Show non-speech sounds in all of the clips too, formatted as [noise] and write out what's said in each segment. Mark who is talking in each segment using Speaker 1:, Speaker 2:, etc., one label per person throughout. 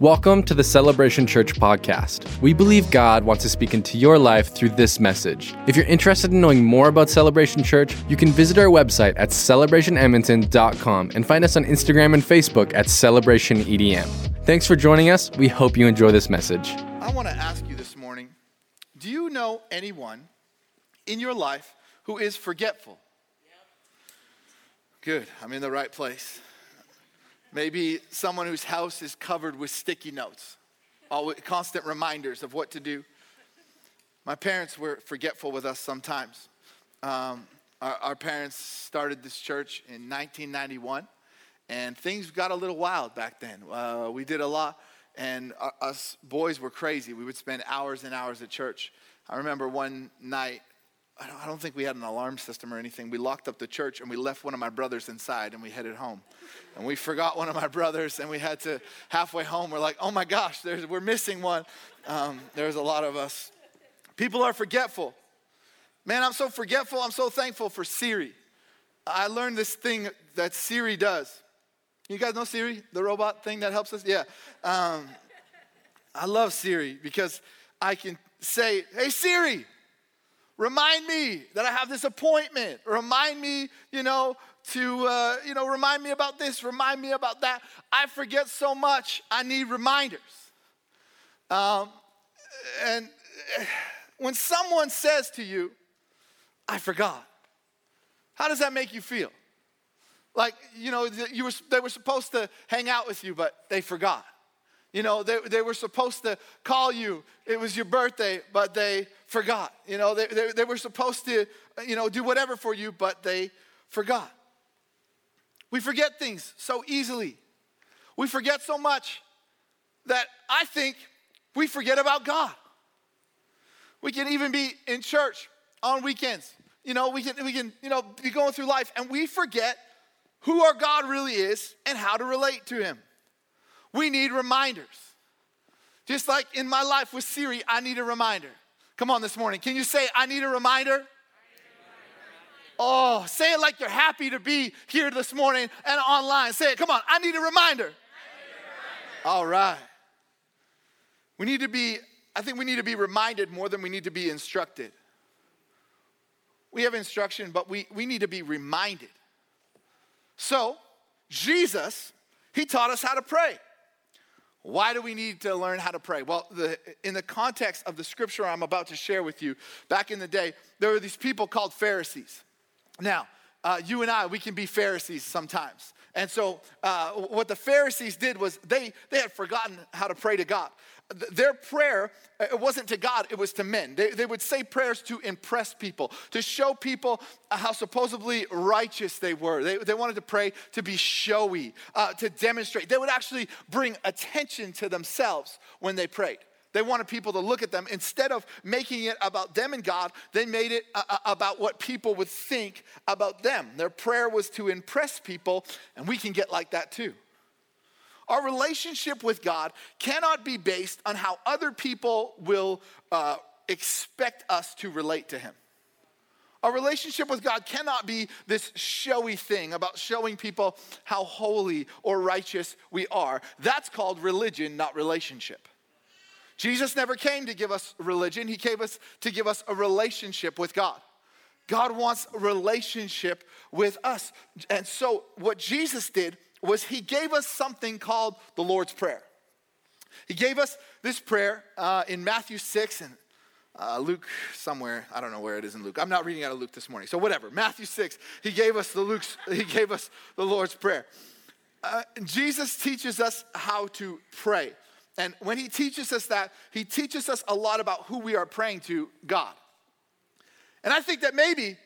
Speaker 1: Welcome to the Celebration Church podcast. We believe God wants to speak into your life through this message. If you're interested in knowing more about Celebration Church, you can visit our website at celebrationedmonton.com and find us on Instagram and Facebook at celebrationedm. Thanks for joining us. We hope you enjoy this message.
Speaker 2: I want to ask you this morning do you know anyone in your life who is forgetful? Good, I'm in the right place. Maybe someone whose house is covered with sticky notes, all constant reminders of what to do. My parents were forgetful with us sometimes. Um, our, our, parents started this church in 1991, and things got a little wild back then. Uh, we did a lot, and us boys were crazy. We would spend hours and hours at church. I remember one night I don't, think we had an alarm system or anything. We locked up the church and we left one of my brothers inside and we headed home. And we forgot one of my brothers and we had to, halfway home, we're like, oh my gosh, we're missing one. Um, there's a lot of us. People are forgetful. Man, I'm so forgetful. I'm so thankful for Siri. I learned this thing that Siri does. You guys know Siri, the robot thing that helps us? Yeah. Um, I love Siri because I can say, hey, Siri Remind me that I have this appointment. Remind me, you know, to, uh, you know, remind me about this, remind me about that. I forget so much, I need reminders. Um, and when someone says to you, I forgot, how does that make you feel? Like, you know, you were, they were supposed to hang out with you, but they forgot. You know, they, they were supposed to call you. It was your birthday, but they forgot. You know, they, they, they were supposed to, you know, do whatever for you, but they forgot. We forget things so easily. We forget so much that I think we forget about God. We can even be in church on weekends. You know, we can, we can, you know, be going through life and we forget who our God really is and how to relate to Him. We need reminders. Just like in my life with Siri, I need a reminder. Come on this morning. Can you say, I need a reminder? Oh, say it like you're happy to be here this morning and online. Say it. Come on. I need a reminder. All right. We need to be, I think we need to be reminded more than we need to be instructed. We have instruction, but we, we need to be reminded. So, Jesus, he taught us how to pray. Why do we need to learn how to pray? Well, the, in the context of the scripture I'm about to share with you, back in the day, there were these people called Pharisees. Now, uh, you and I, we can be Pharisees sometimes. And so, uh, what the Pharisees did was they, they had forgotten how to pray to God. Their prayer uh, it wasn't to god it was to men. They, they would say prayers to impress people to show people how supposedly righteous they were. They, they wanted to pray to be showy uh, to demonstrate. They would actually bring attention to themselves when they prayed they wanted people to look at them. Instead of making it about them and God, they made it uh, uh, about what people would think about them. Their prayer was to impress people, and we can get like that too. Our relationship with God cannot be based on how other people will uh, expect us to relate to Him. Our relationship with God cannot be this showy thing about showing people how holy or righteous we are. That's called religion, not relationship. Jesus never came to give us religion, He came us to give us a relationship with God. God wants relationship with us. And so, what Jesus did was he gave us something called the Lord's Prayer. He gave us this prayer uh, in Matthew 6 and uh, Luke somewhere. I don't know where it is in Luke. I'm not reading out of Luke this morning. So whatever. Matthew 6, he gave us the Luke's, he gave us the Lord's Prayer. Uh, Jesus teaches us how to pray. And when he teaches us that, he teaches us a lot about who we are praying to, God. And I think that maybe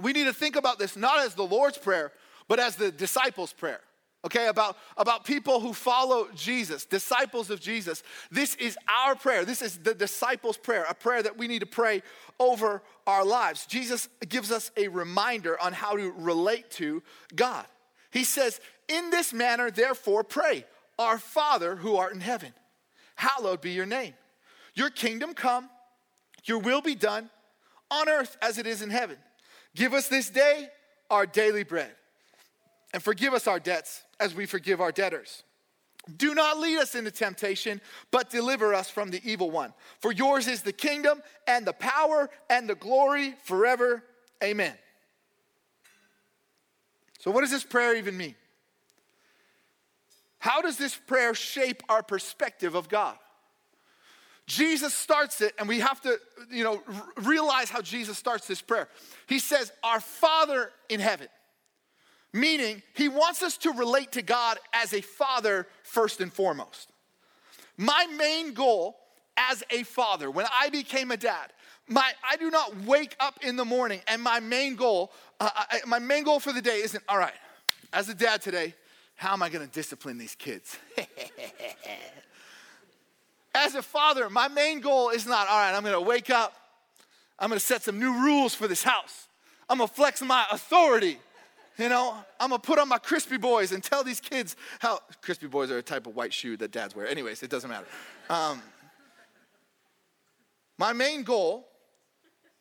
Speaker 2: we need to think about this not as the Lord's Prayer, but as the disciples' prayer okay? About about people who follow jesus disciples of jesus. This is our prayer. This is the disciples prayer a prayer that we need to pray over our lives. Jesus gives us a reminder on how to relate to god. He says in this manner therefore pray our father who art in heaven hallowed be your name your kingdom come your will be done on earth as it is in heaven give us this day our daily bread and forgive us our debts as we forgive our debtors. Do not lead us into temptation, but deliver us from the evil one. For yours is the kingdom and the power and the glory forever. Amen. So, what does this prayer even mean? How does this prayer shape our perspective of God? Jesus starts it, and we have to, you know, realize how Jesus starts this prayer. He says, Our Father in heaven, meaning he wants us to relate to God as a father first and foremost. My main goal as a father, when I became a dad, my, I do not wake up in the morning and my main goal, uh, I, my main goal for the day isn't, all right, as a dad today, how am I gonna discipline these kids? [laughs] As a father, my main goal is not, all right, I'm gonna wake up, I'm gonna set some new rules for this house, I'm gonna flex my authority. You know, I'm gonna put on my crispy boys and tell these kids how crispy boys are a type of white shoe that dads wear. Anyways, it doesn't matter. Um, my main goal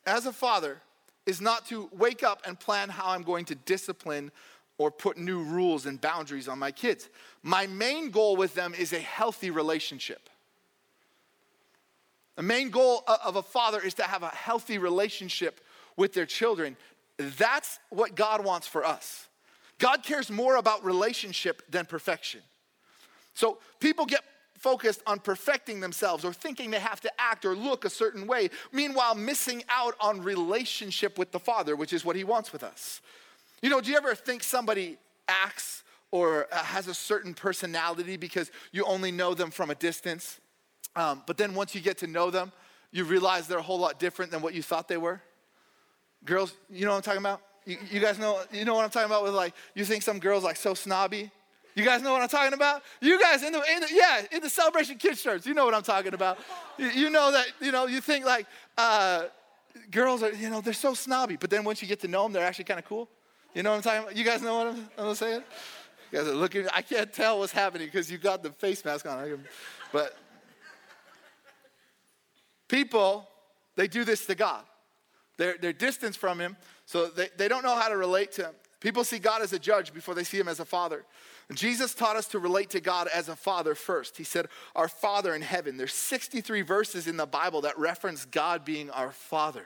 Speaker 2: as a father is not to wake up and plan how I'm going to discipline or put new rules and boundaries on my kids. My main goal with them is a healthy relationship. The main goal of a father is to have a healthy relationship with their children. That's what God wants for us. God cares more about relationship than perfection. So people get focused on perfecting themselves or thinking they have to act or look a certain way, meanwhile, missing out on relationship with the Father, which is what He wants with us. You know, do you ever think somebody acts or uh, has a certain personality because you only know them from a distance? Um, but then once you get to know them, you realize they're a whole lot different than what you thought they were. Girls, you know what I'm talking about? You, you guys know, you know what I'm talking about with like, you think some girl's like so snobby? You guys know what I'm talking about? You guys in the, in the yeah, in the celebration kids shirts, you know what I'm talking about. You, you know that, you know, you think like, uh, girls are, you know, they're so snobby, but then once you get to know them, they're actually kind of cool. You know what I'm talking about? You guys know what I'm, I'm saying? You guys are looking, I can't tell what's happening because you got the face mask on. But people, they do this to God. They're, they're distant from Him, so they, they don't know how to relate to Him. People see God as a judge before they see Him as a father. Jesus taught us to relate to God as a father first. He said, Our Father in heaven. There's 63 verses in the Bible that reference God being our Father.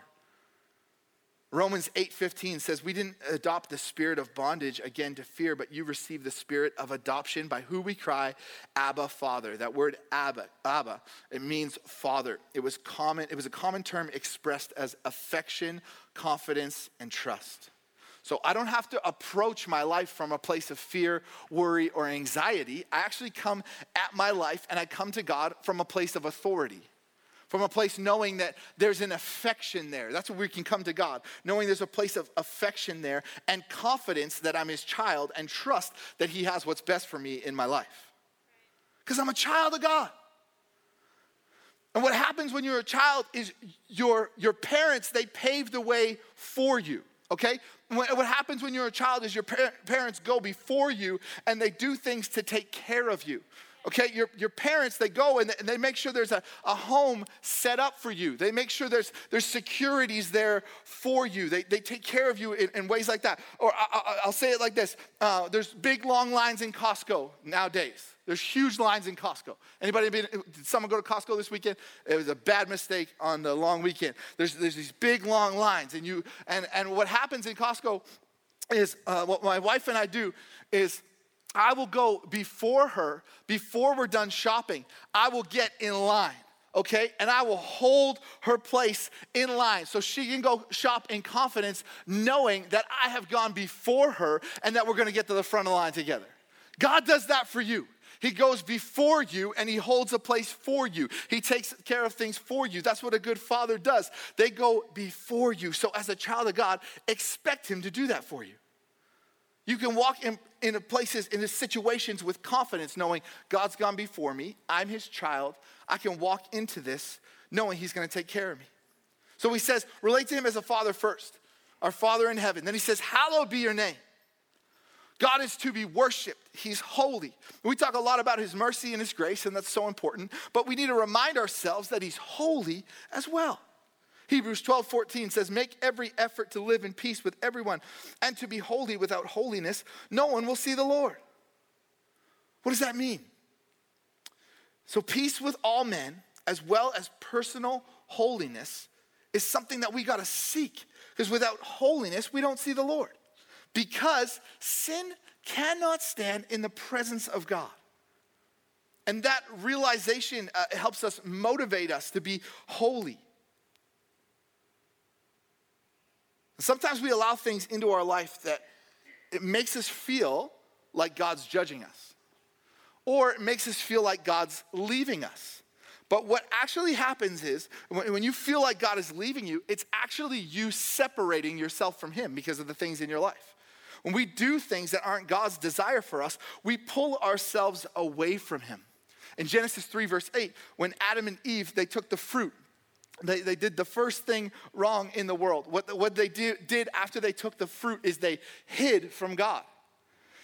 Speaker 2: Romans 8:15 says we didn't adopt the spirit of bondage again to fear but you received the spirit of adoption by who we cry abba father. That word abba abba it means father. It was common it was a common term expressed as affection confidence and trust. So I don't have to approach my life from a place of fear worry or anxiety. I actually come at my life and I come to God from a place of authority from a place knowing that there's an affection there. That's where we can come to God, knowing there's a place of affection there and confidence that I'm his child and trust that he has what's best for me in my life. Because I'm a child of God. And what happens when you're a child is your, your parents, they pave the way for you, okay? What happens when you're a child is your parents go before you and they do things to take care of you. Okay, your, your parents, they go and they make sure there's a, a home set up for you. They make sure there's, there's securities there for you. They, they take care of you in, in ways like that. Or I, will say it like this uh, there's big, long lines in Costco nowadays. There's huge lines in Costco. Anybody been, did someone go to Costco this weekend? It was a bad mistake on the long weekend. There's, there's these big, long lines. And, you, and, and what happens in Costco is uh, what my wife and I do is I will go before her, before we're done shopping, I will get in line, okay? And I will hold her place in line so she can go shop in confidence, knowing that I have gone before her and that we're gonna get to the front of the line together. God does that for you. He goes before you and he holds a place for you. He takes care of things for you. That's what a good father does. They go before you. So, as a child of God, expect him to do that for you. You can walk in, in places, in the situations with confidence, knowing God's gone before me. I'm his child. I can walk into this knowing he's going to take care of me. So he says, relate to him as a father first, our Father in heaven. Then he says, Hallowed be your name. God is to be worshiped. He's holy. We talk a lot about his mercy and his grace, and that's so important, but we need to remind ourselves that he's holy as well. Hebrews 12, 14 says, Make every effort to live in peace with everyone and to be holy without holiness. No one will see the Lord. What does that mean? So, peace with all men, as well as personal holiness, is something that we got to seek. Because without holiness, we don't see the Lord. Because sin cannot stand in the presence of God. And that realization uh, helps us motivate us to be holy. Sometimes we allow things into our life that it makes us feel like God's judging us, or it makes us feel like God's leaving us. But what actually happens is when you feel like God is leaving you, it's actually you separating yourself from Him because of the things in your life. When we do things that aren't God's desire for us, we pull ourselves away from Him. In Genesis 3, verse 8, when Adam and Eve, they took the fruit, they, they did the first thing wrong in the world. What, what they did, did after they took the fruit is they hid from God.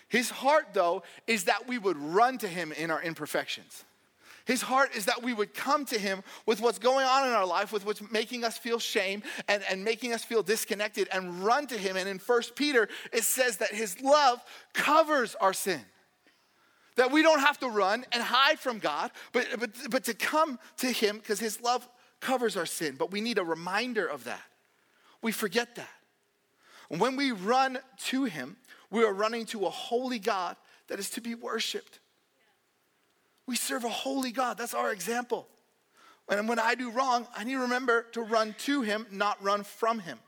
Speaker 2: His heart, though, is that we would run to Him in our imperfections. His heart is that we would come to Him with what's going on in our life, with what's making us feel shame and, and making us feel disconnected, and run to Him. And in First Peter, it says that His love covers our sin. That we don't have to run and hide from God, but, but, but to come to Him because His love covers our sin. But we need a reminder of that. We forget that. And when we run to Him, we are running to a holy God that is to be worshiped. We serve a holy God. That's our example. And when I do wrong, I need to remember to run to Him, not run from Him.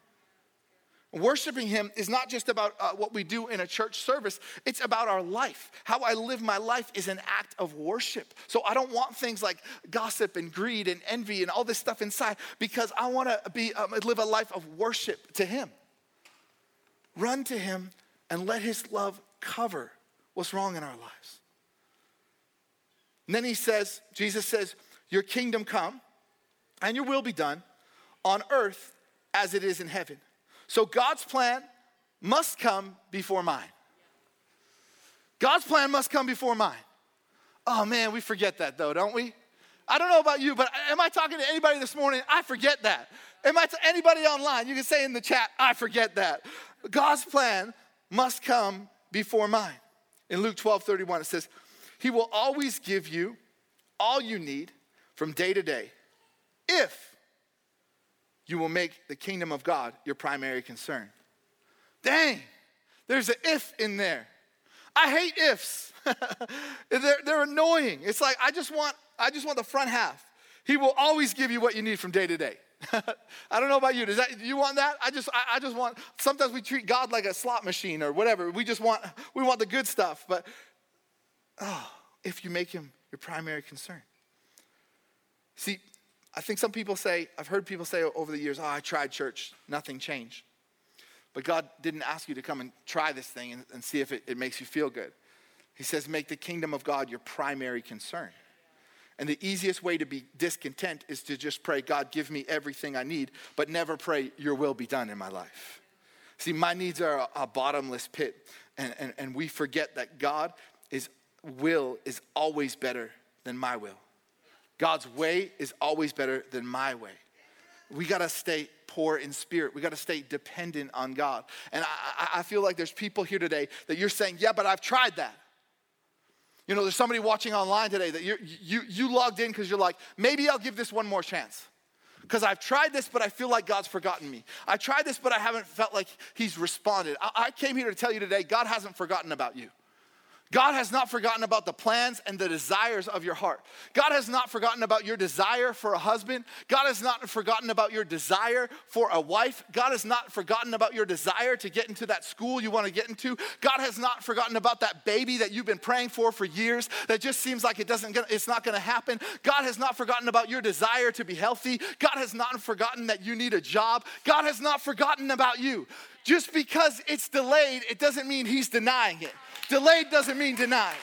Speaker 2: Worshiping Him is not just about uh, what we do in a church service, it's about our life. How I live my life is an act of worship. So I don't want things like gossip and greed and envy and all this stuff inside because I want to be um, live a life of worship to Him. Run to Him and let His love cover what's wrong in our lives. And then he says, Jesus says, Your kingdom come and your will be done on earth as it is in heaven. So God's plan must come before mine. God's plan must come before mine. Oh man, we forget that though, don't we? I don't know about you, but am I talking to anybody this morning? I forget that. Am I to anybody online? You can say in the chat, I forget that. God's plan must come before mine. In Luke 12 31, it says, he will always give you all you need from day to day if you will make the kingdom of God your primary concern. Dang, there's an if in there. I hate ifs. [laughs] they're, they're annoying. It's like I just want I just want the front half. He will always give you what you need from day to day. [laughs] I don't know about you. Does that you want that? I just I, I, just want sometimes we treat God like a slot machine or whatever. We just want we want the good stuff. But Oh, if you make him your primary concern. See, I think some people say, I've heard people say over the years, oh, I tried church, nothing changed. But God didn't ask you to come and try this thing and, and see if it, it makes you feel good. He says, make the kingdom of God your primary concern. And the easiest way to be discontent is to just pray, God, give me everything I need, but never pray, Your will be done in my life. See, my needs are a, a bottomless pit, and, and, and we forget that God is will is always better than my will. God's way is always better than my way. We got to stay poor in spirit. We got to stay dependent on God. And I, I, feel like there's people here today that you're saying, yeah, but I've tried that. You know, there's somebody watching online today that you you, you logged in because you're like, maybe I'll give this one more chance. Because I've tried this, but I feel like God's forgotten me. I tried this, but I haven't felt like He's responded. I, I came here to tell you today, God hasn't forgotten about you. God has not forgotten about the plans and the desires of your heart. God has not forgotten about your desire for a husband. God has not forgotten about your desire for a wife. God has not forgotten about your desire to get into that school you want to get into. God has not forgotten about that baby that you've been praying for for years that just seems like it doesn't it's not going to happen. God has not forgotten about your desire to be healthy. God has not forgotten that you need a job. God has not forgotten about you. Just because it's delayed, it doesn't mean he's denying it. Delayed doesn't mean denied.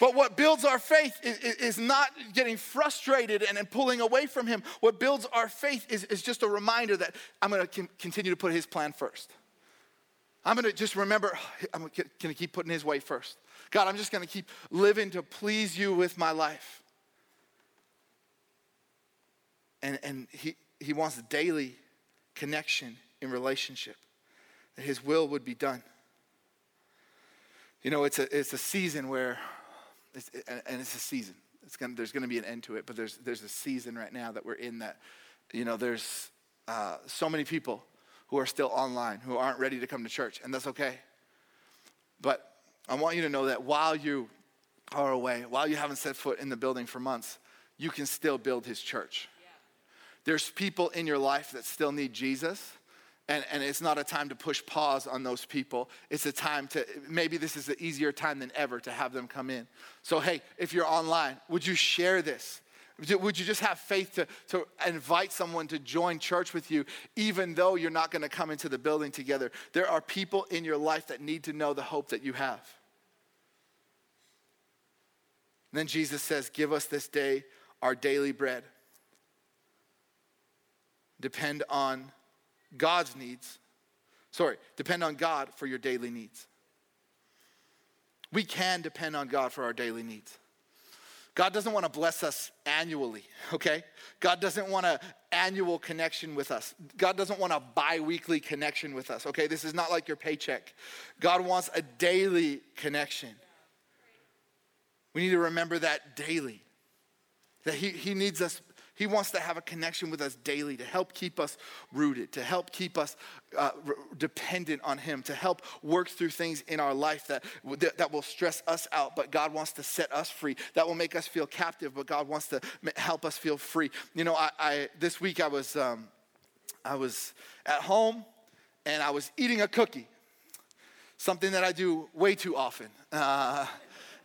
Speaker 2: But what builds our faith is, is not getting frustrated and, and, pulling away from Him. What builds our faith is, is just a reminder that I'm going to continue to put His plan first. I'm going to just remember, [sighs] I'm going to keep putting His way first. God, I'm just going to keep living to please you with my life. And, and he, he wants daily connection in relationship that his will would be done. You know, it's a, it's a season where, it's, and it's a season. It's gonna, there's going to be an end to it, but there's, there's a season right now that we're in that, you know, there's uh, so many people who are still online who aren't ready to come to church, and that's okay. But I want you to know that while you are away, while you haven't set foot in the building for months, you can still build his church. Yeah. There's people in your life that still need Jesus. And, and it's not a time to push pause on those people. It's a time to, maybe this is an easier time than ever to have them come in. So, hey, if you're online, would you share this? Would you just have faith to, to invite someone to join church with you, even though you're not going to come into the building together? There are people in your life that need to know the hope that you have. And then Jesus says, Give us this day our daily bread. Depend on God's needs. Sorry, depend on God for your daily needs. We can depend on God for our daily needs. God doesn't want to bless us annually, [laughs] okay? God doesn't want an annual connection with us. God doesn't want a bi weekly connection with us, okay? This is not like your paycheck. God wants a daily connection. We need to remember that daily. That He, he needs us he wants to have a connection with us daily to help keep us rooted, to help keep us uh, dependent on Him, to help work through things in our life that, that, that, will stress us out, but God wants to set us free, that will make us feel captive, but God wants to help us feel free. You know, I, I this week I was, um, I was at home and I was eating a cookie, something that I do way too often. Uh,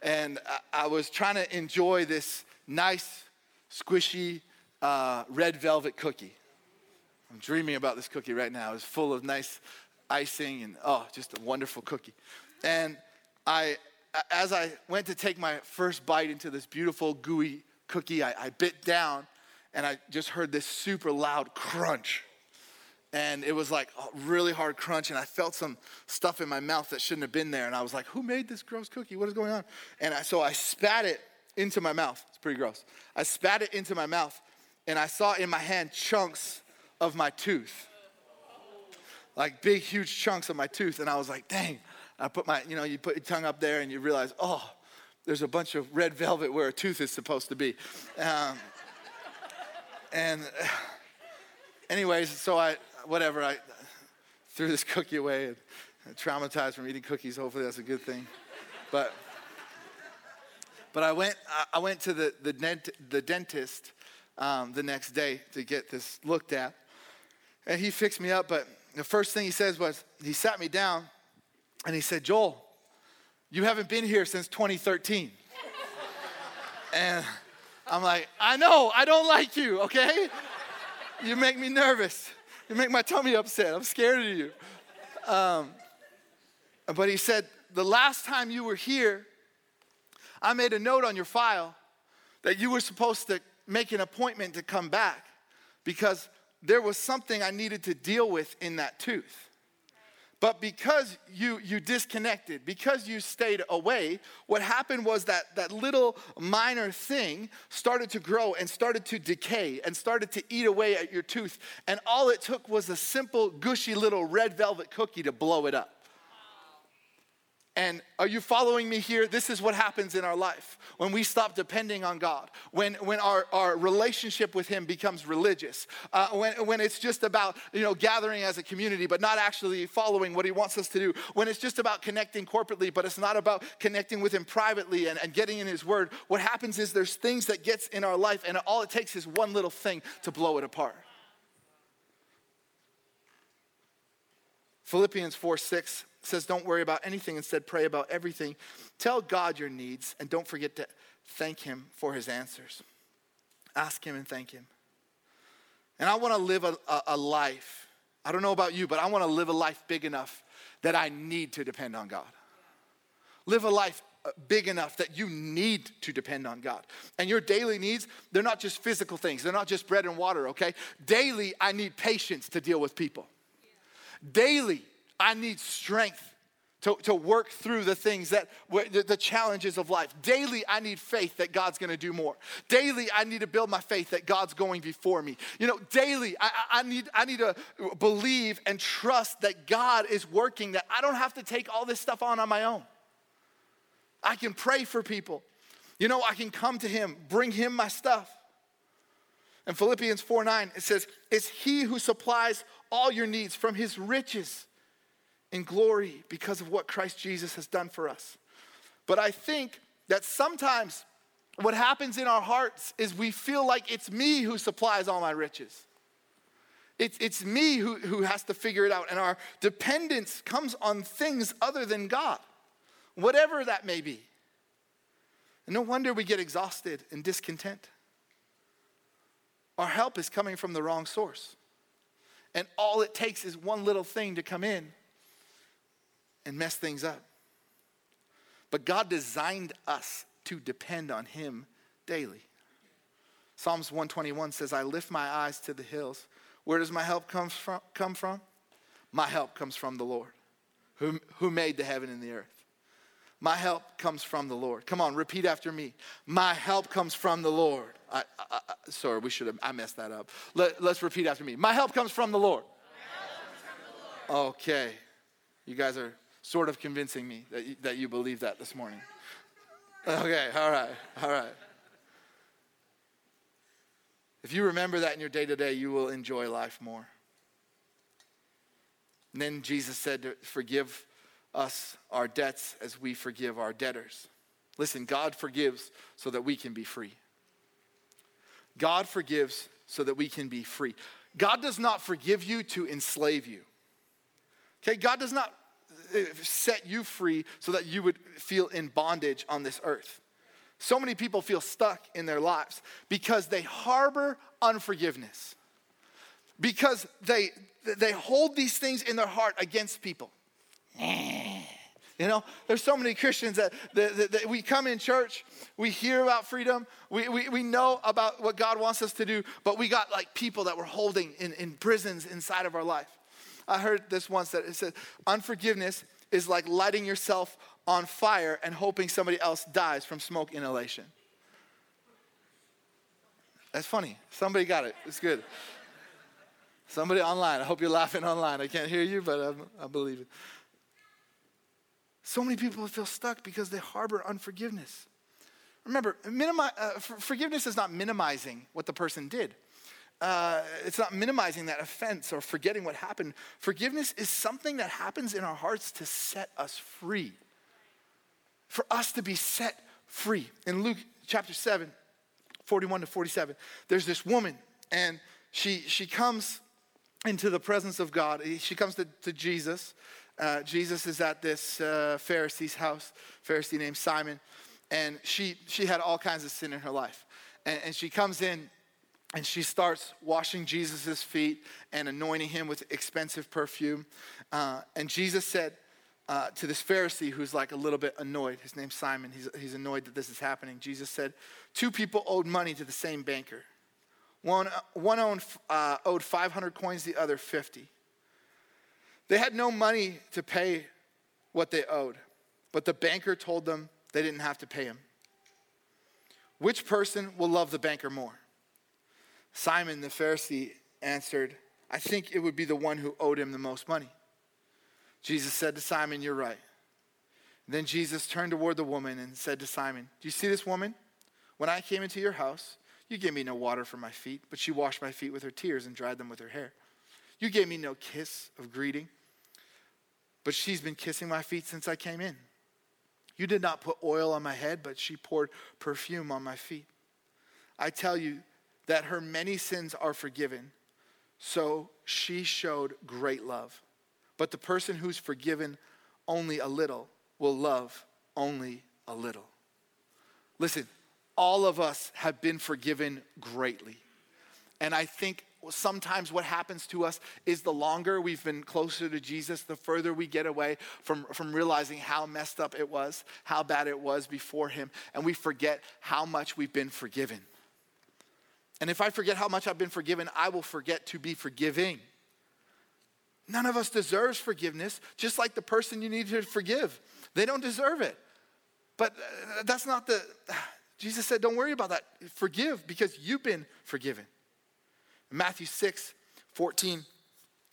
Speaker 2: and I, I was trying to enjoy this nice, squishy, uh, red velvet cookie. I'm dreaming about this cookie right now. It's full of nice icing and oh, just a wonderful cookie. And I, as I went to take my first bite into this beautiful gooey cookie, I, I bit down and I just heard this super loud crunch. And it was like a really hard crunch, and I felt some stuff in my mouth that shouldn't have been there. And I was like, Who made this gross cookie? What is going on? And I, so I spat it into my mouth. It's pretty gross. I spat it into my mouth, and I saw in my hand chunks of my tooth. Like big, huge chunks of my tooth. And I was like, dang. I put my, you know, you put your tongue up there and you realize, oh, there's a bunch of red velvet where a tooth is supposed to be. Um, and, anyways, so I, whatever, I threw this cookie away and traumatized from eating cookies. Hopefully, that's a good thing. But, but I went, I went to the, the, dent, the dentist um, the next day to get this looked at. And he fixed me up, but the first thing he says was, he sat me down and he said, Joel, you haven't been here since 2013. [laughs] and I'm like, I know, I don't like you, okay? You make me nervous. You make my tummy upset. I'm scared of you. Um, but he said, the last time you were here, I made a note on your file that you were supposed to make an appointment to come back because there was something I needed to deal with in that tooth. But because you, you disconnected, because you stayed away, what happened was that that little minor thing started to grow and started to decay and started to eat away at your tooth. And all it took was a simple, gushy little red velvet cookie to blow it up. And are you following me here? This is what happens in our life when we stop depending on God, when, when our, our relationship with Him becomes religious, uh, when, when it's just about you know, gathering as a community but not actually following what He wants us to do, when it's just about connecting corporately but it's not about connecting with Him privately and, and getting in His Word. What happens is there's things that gets in our life and all it takes is one little thing to blow it apart. Philippians 4 6 says, Don't worry about anything, instead, pray about everything. Tell God your needs, and don't forget to thank Him for His answers. Ask Him and thank Him. And I want to live a, a, a life. I don't know about you, but I want to live a life big enough that I need to depend on God. Live a life uh, big enough that you need to depend on God. And your daily needs, they're not just physical things, they're not just bread and water, okay? Daily, I need patience to deal with people. Daily, I need strength to, to work through the things that the, challenges of life. Daily, I need faith that God's gonna do more. Daily, I need to build my faith that God's going before me. You know, daily, I, I, need, I need to believe and trust that God is working, that I don't have to take all this stuff on on my own. I can pray for people. You know, I can come to him, bring him my stuff. In Philippians 4 9, it says, It's he who supplies all your needs from his riches in glory because of what Christ Jesus has done for us. But I think that sometimes what happens in our hearts is we feel like it's me who supplies all my riches. It's, it's me who, who has to figure it out. And our dependence comes on things other than God, whatever that may be. And no wonder we get exhausted and discontent. Our help is coming from the wrong source. And all it takes is one little thing to come in and mess things up. But God designed us to depend on Him daily. Psalms 121 says, I lift my eyes to the hills. Where does my help come from? Come from? My help comes from the Lord, who, who made the heaven and the earth. My help comes from the Lord. Come on, repeat after me. My help comes from the Lord. I, I, I, sorry, we should have, I messed that up. Let, us repeat after me. My help comes from the Lord. From the Lord. Okay. You guys are sort of convincing me that you, that you believe that this morning. Okay, all right, all right. If you remember that in your day to day, you will enjoy life more. And then Jesus said to forgive us our debts as we forgive our debtors. Listen, God forgives so that we can be free. God forgives so that we can be free. God does not forgive you to enslave you. Okay, God does not set you free so that you would feel in bondage on this earth. So many people feel stuck in their lives because they harbor unforgiveness. Because they they hold these things in their heart against people. You know, there's so many Christians that, that, that, that, we come in church, we hear about freedom, we, we, we know about what God wants us to do, but we got like people that we're holding in, in prisons inside of our life. I heard this once that it said, unforgiveness is like lighting yourself on fire and hoping somebody else dies from smoke inhalation. That's funny. Somebody got it. It's good. Somebody online. I hope you're laughing online. I can't hear you, but I'm, I believe it. So many people feel stuck because they harbor unforgiveness. Remember, minimi- uh, forgiveness is not minimizing what the person did. Uh, it's not minimizing that offense or forgetting what happened. Forgiveness is something that happens in our hearts to set us free. For us to be set free. In Luke chapter 7, 41 to 47, there's this woman, and she, she comes into the presence of God. She comes to, to Jesus. Uh, Jesus is at this uh, Pharisee's house, Pharisee named Simon, and she, she had all kinds of sin in her life. And, and she comes in and she starts washing Jesus' feet and anointing him with expensive perfume. Uh, and Jesus said uh, to this Pharisee who's like a little bit annoyed, his name's Simon, he's, he's annoyed that this is happening. Jesus said, Two people owed money to the same banker. One, one owned, uh, owed 500 coins, the other 50. They had no money to pay what they owed, but the banker told them they didn't have to pay him. Which person will love the banker more? Simon the Pharisee answered, I think it would be the one who owed him the most money. Jesus said to Simon, You're right. Then Jesus turned toward the woman and said to Simon, Do you see this woman? When I came into your house, you gave me no water for my feet, but she washed my feet with her tears and dried them with her hair. You gave me no kiss of greeting, but she's been kissing my feet since I came in. You did not put oil on my head, but she poured perfume on my feet. I tell you, that her many sins are forgiven. So she showed great love. But the person who's forgiven only a little will love only a little. Listen, all of us have been forgiven greatly. And I think sometimes what happens to us is the longer we've been closer to Jesus, the further we get away from, from realizing how messed up it was, how bad it was before Him, and we forget how much we've been forgiven. And if I forget how much I've been forgiven, I will forget to be forgiving. None of us deserves forgiveness, just like the person you need to forgive. They don't deserve it. But uh, that's not the, [sighs] Jesus said, don't worry about that. Forgive because you've been forgiven. Matthew 6, 14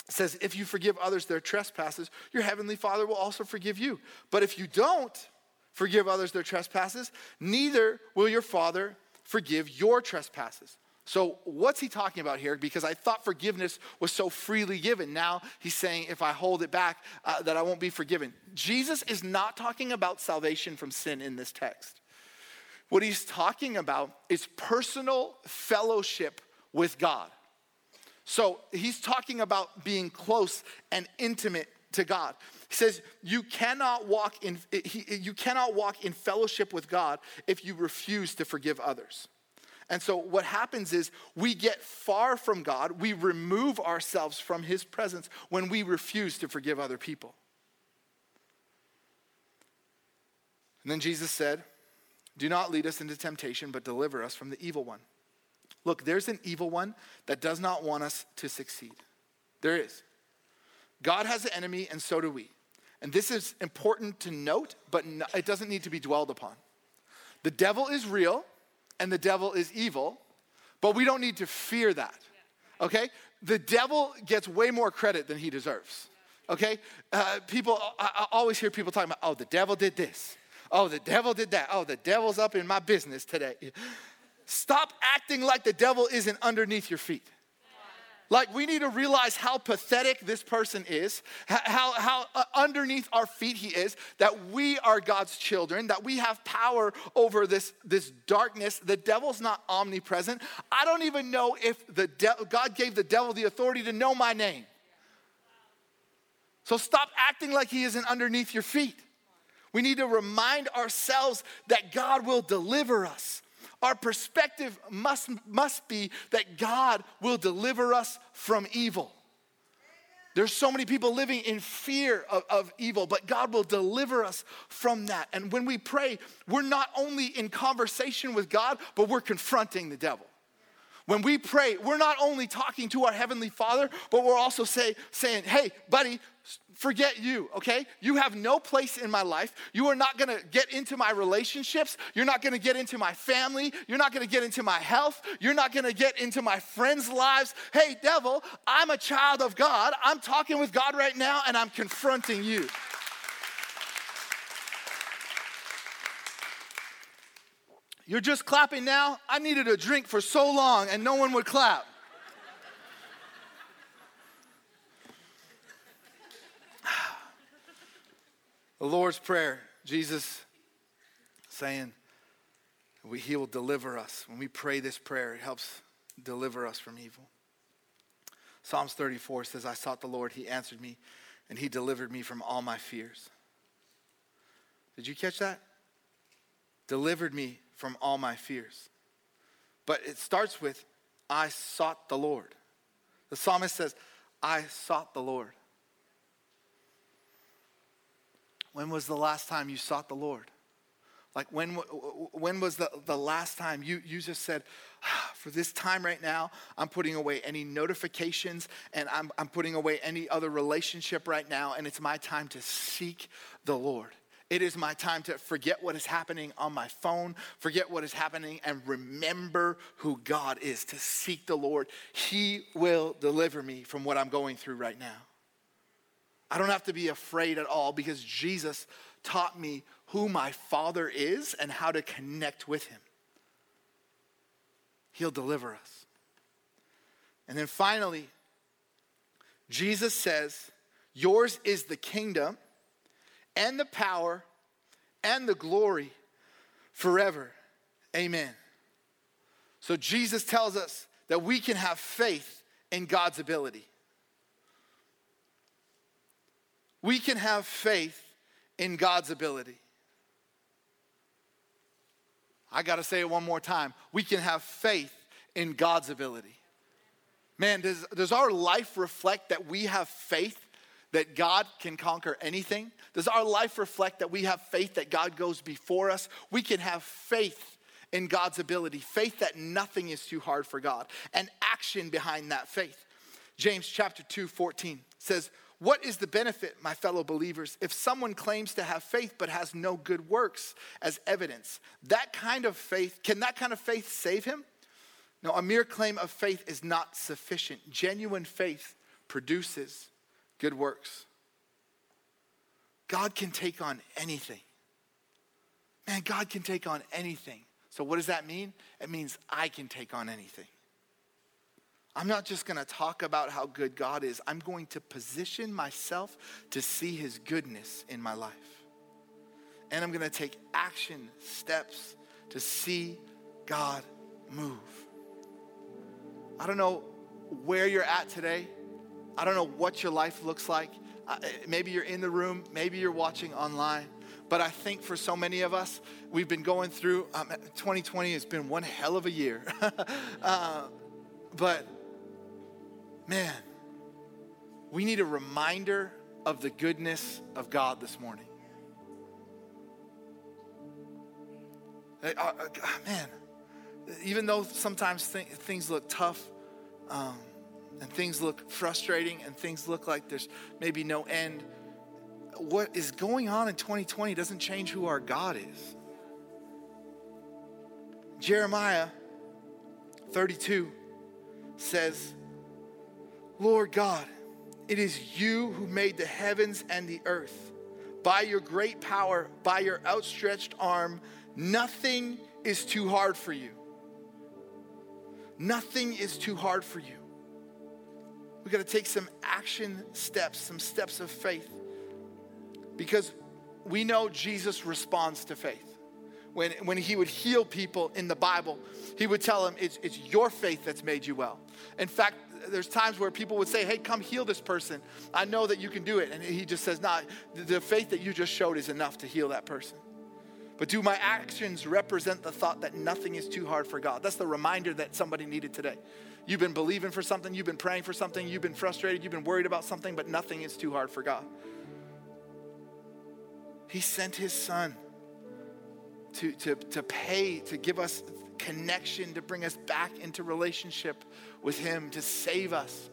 Speaker 2: says, if you forgive others their trespasses, your heavenly Father will also forgive you. But if you don't, forgive others their trespasses, neither will your Father forgive your trespasses. So, what's he talking about here? Because I thought forgiveness was so freely given. Now he's saying if I hold it back, uh, that I won't be forgiven. Jesus is not talking about salvation from sin in this text. What he's talking about is personal fellowship with God. So, he's talking about being close and intimate to God. He says you cannot walk in you cannot walk in fellowship with God if you refuse to forgive others. And so what happens is we get far from God, we remove ourselves from his presence when we refuse to forgive other people. And then Jesus said, "Do not lead us into temptation, but deliver us from the evil one." Look, there's an evil one that does not want us to succeed. There is. God has an enemy, and so do we. And this is important to note, but it doesn't need to be dwelled upon. The devil is real, and the devil is evil, but we don't need to fear that. Okay? The devil gets way more credit than he deserves. Okay? Uh, people, I, I always hear people talking about, oh, the devil did this. Oh, the devil did that. Oh, the devil's up in my business today. Stop acting like the devil isn't underneath your feet. Like, we need to realize how pathetic this person is, how, how uh, underneath our feet he is, that we are God's children, that we have power over this, this darkness. The devil's not omnipresent. I don't even know if the de- God gave the devil the authority to know my name. So stop acting like he isn't underneath your feet. We need to remind ourselves that God will deliver us. Our perspective must, must be that God will deliver us from evil. There's so many people living in fear of, of, evil, but God will deliver us from that. And when we pray, we're not only in conversation with God, but we're confronting the devil. When we pray, we're not only talking to our Heavenly Father, but we're also say, saying, hey, buddy, forget you, okay? You have no place in my life. You are not gonna get into my relationships. You're not gonna get into my family. You're not gonna get into my health. You're not gonna get into my friends' lives. Hey, devil, I'm a child of God. I'm talking with God right now and I'm confronting you. You're just clapping now? I needed a drink for so long and no one would clap. [sighs] the Lord's Prayer, Jesus saying, He will deliver us. When we pray this prayer, it helps deliver us from evil. Psalms 34 says, I sought the Lord, He answered me, and He delivered me from all my fears. Did you catch that? Delivered me from all my fears. But it starts with, I sought the Lord. The psalmist says, I sought the Lord. When was the last time you sought the Lord? Like when, when was the, the last time you, you just said, ah, for this time right now, I'm putting away any notifications and I'm, I'm putting away any other relationship right now, and it's my time to seek the Lord. It is my time to forget what is happening on my phone, forget what is happening, and remember who God is, to seek the Lord. He will deliver me from what I'm going through right now. I don't have to be afraid at all because Jesus taught me who my Father is and how to connect with Him. He'll deliver us. And then finally, Jesus says, Yours is the kingdom and the power and the glory forever. Amen. So Jesus tells us that we can have faith in God's ability. We can have faith in God's ability. I got to say it one more time. We can have faith in God's ability. Man, does, does our life reflect that we have faith that God can conquer anything? Does our life reflect that we have faith that God goes before us? We can have faith in God's ability, faith that nothing is too hard for God, and action behind that faith. James chapter 2, 14 says, What is the benefit, my fellow believers, if someone claims to have faith but has no good works as evidence? That kind of faith, can that kind of faith save him? No, a mere claim of faith is not sufficient. Genuine faith produces good works. God can take on anything. Man, God can take on anything. So, what does that mean? It means I can take on anything. I'm not just going to talk about how good God is, I'm going to position myself to see his goodness in my life. And I'm going to take action steps to see God move. I don't know where you're at today. I don't know what your life looks like. maybe you're in the room, maybe you're watching online. But I think for so many of us, we've been going through, um, 2020 has been one hell of a year. [laughs] uh, but man, we need a reminder of the goodness of God this morning. Uh, uh, man, even though sometimes th- things look tough um, and things look frustrating and things look like there's maybe no end, what is going on in 2020 doesn't change who our God is. Jeremiah 32 says, Lord God, it is you who made the heavens and the earth. By your great power, by your outstretched arm, nothing is too hard for you. Nothing is too hard for you. We got to take some action steps, some steps of faith. Because we know Jesus responds to faith. When, when he would heal people in the Bible, he would tell them, it's, it's your faith that's made you well. In fact, there's times where people would say, Hey, come heal this person. I know that you can do it. And he just says, Nah, the faith that you just showed is enough to heal that person. But do my actions represent the thought that nothing is too hard for God? That's the reminder that somebody needed today. You've been believing for something, you've been praying for something, you've been frustrated, you've been worried about something, but nothing is too hard for God. He sent his son to, to, to pay, to give us connection, to bring us back into relationship with Him to save us.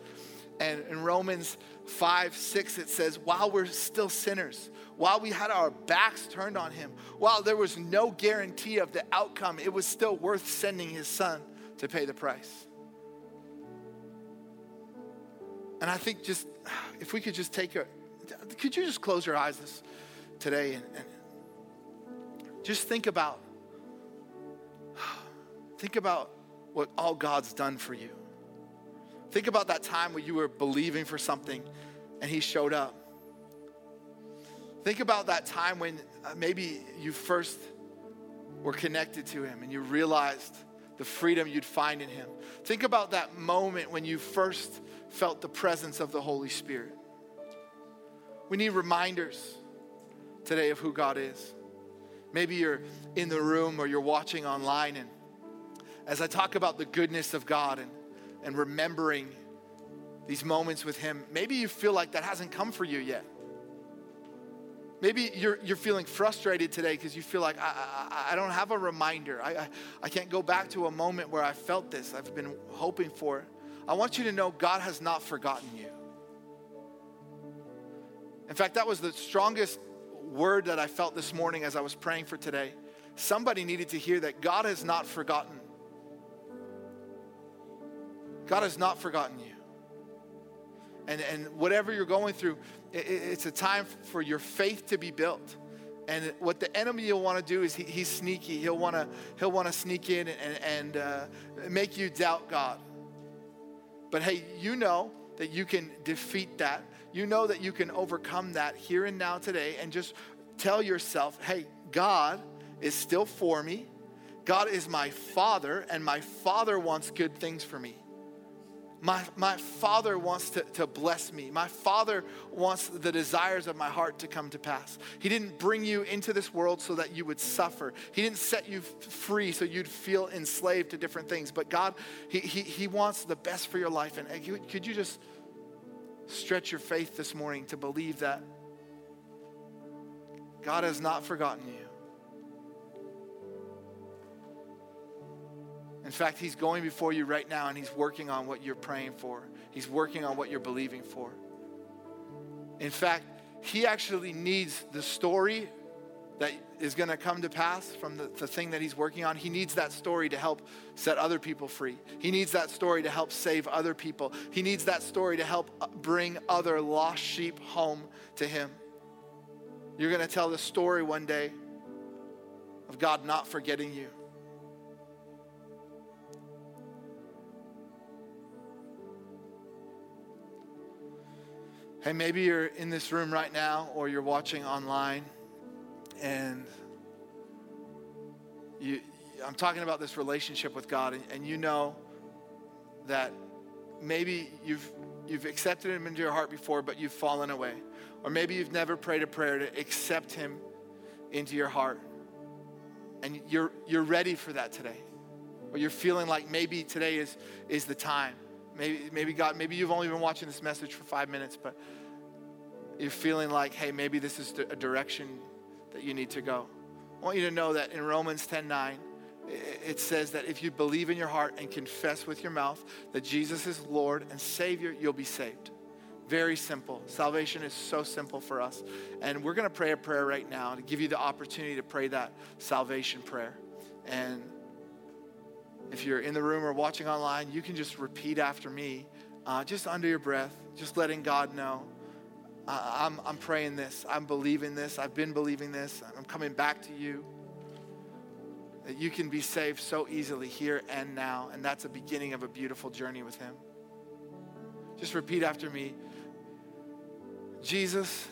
Speaker 2: And in Romans 5 6, it says, while we're still sinners, while we had our backs turned on Him, while there was no guarantee of the outcome, it was still worth sending His Son to pay the price. And I think just, if we could just take a, could you just close your eyes this today and, and just think about, think about what all God's done for you. Think about that time when you were believing for something and He showed up. Think about that time when uh, maybe you first were connected to Him and you realized the freedom you'd find in Him. Think about that moment when you first felt the presence of the Holy Spirit. We need reminders today of who God is. Maybe you're in the room or you're watching online, and as I talk about the goodness of God and and remembering these moments with Him, maybe you feel like that hasn't come for you yet. Maybe you're, you're feeling frustrated today because you feel like, I, I, I, don't have a reminder. I, I, I can't go back to a moment where I felt this. I've been hoping for it. I want you to know God has not forgotten you. In fact, that was the strongest word that I felt this morning as I was praying for today. Somebody needed to hear that God has not forgotten God has not forgotten you. And, and whatever you're going through, it, it's a time for your faith to be built. And what the enemy will want to do is he, he's sneaky. He'll want to he'll want to sneak in and, and uh, make you doubt God. But hey, you know that you can defeat that. You know that you can overcome that here and now today, and just tell yourself, hey, God is still for me. God is my Father, and my Father wants good things for me. My, my Father wants to, to bless me. My Father wants the desires of my heart to come to pass. He didn't bring you into this world so that you would suffer. He didn't set you free so you'd feel enslaved to different things. But God, He, he, he wants the best for your life. And uh, could you just stretch your faith this morning to believe that God has not forgotten you? In fact, He's going before you right now and He's working on what you're praying for. He's working on what you're believing for. In fact, He actually needs the story that is going to come to pass from the, the thing that He's working on. He needs that story to help set other people free. He needs that story to help save other people. He needs that story to help bring other lost sheep home to Him. You're going to tell the story one day of God not forgetting you. Hey, maybe you're in this room right now or you're watching online and you, I'm talking about this relationship with God, and, and you know that maybe you've, you've accepted Him into your heart before, but you've fallen away. Or maybe you've never prayed a prayer to accept Him into your heart. And you're, you're ready for that today. Or you're feeling like maybe today is, is the time. Maybe, maybe God, maybe you've only been watching this message for five minutes, but you're feeling like, hey, maybe this is a direction that you need to go. I want you to know that in Romans 10 9, it says that if you believe in your heart and confess with your mouth that Jesus is Lord and Savior, you'll be saved. Very simple. Salvation is so simple for us. And we're going to pray a prayer right now to give you the opportunity to pray that salvation prayer. And if you're in the room or watching online, you can just repeat after me, uh, just under your breath, just letting God know. Uh, I'm, I'm praying this. I'm believing this. I've been believing this. I'm coming back to you. That you can be saved so easily here and now. And that's a beginning of a beautiful journey with Him. Just repeat after me Jesus,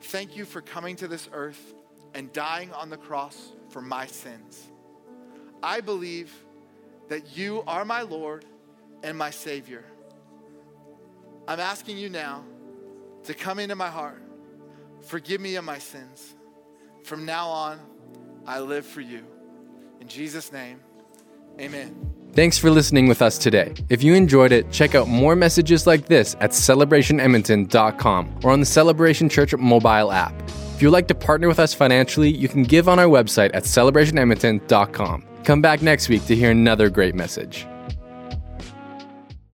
Speaker 2: thank you for coming to this earth and dying on the cross for my sins. I believe that you are my Lord and my Savior. I'm asking you now to come into my heart. Forgive me of my sins. From now on, I live for you. In Jesus' name, amen.
Speaker 1: Thanks for listening with us today. If you enjoyed it, check out more messages like this at celebrationedmonton.com or on the Celebration Church mobile app. If you'd like to partner with us financially, you can give on our website at celebrationedmonton.com. Come back next week to hear another great message.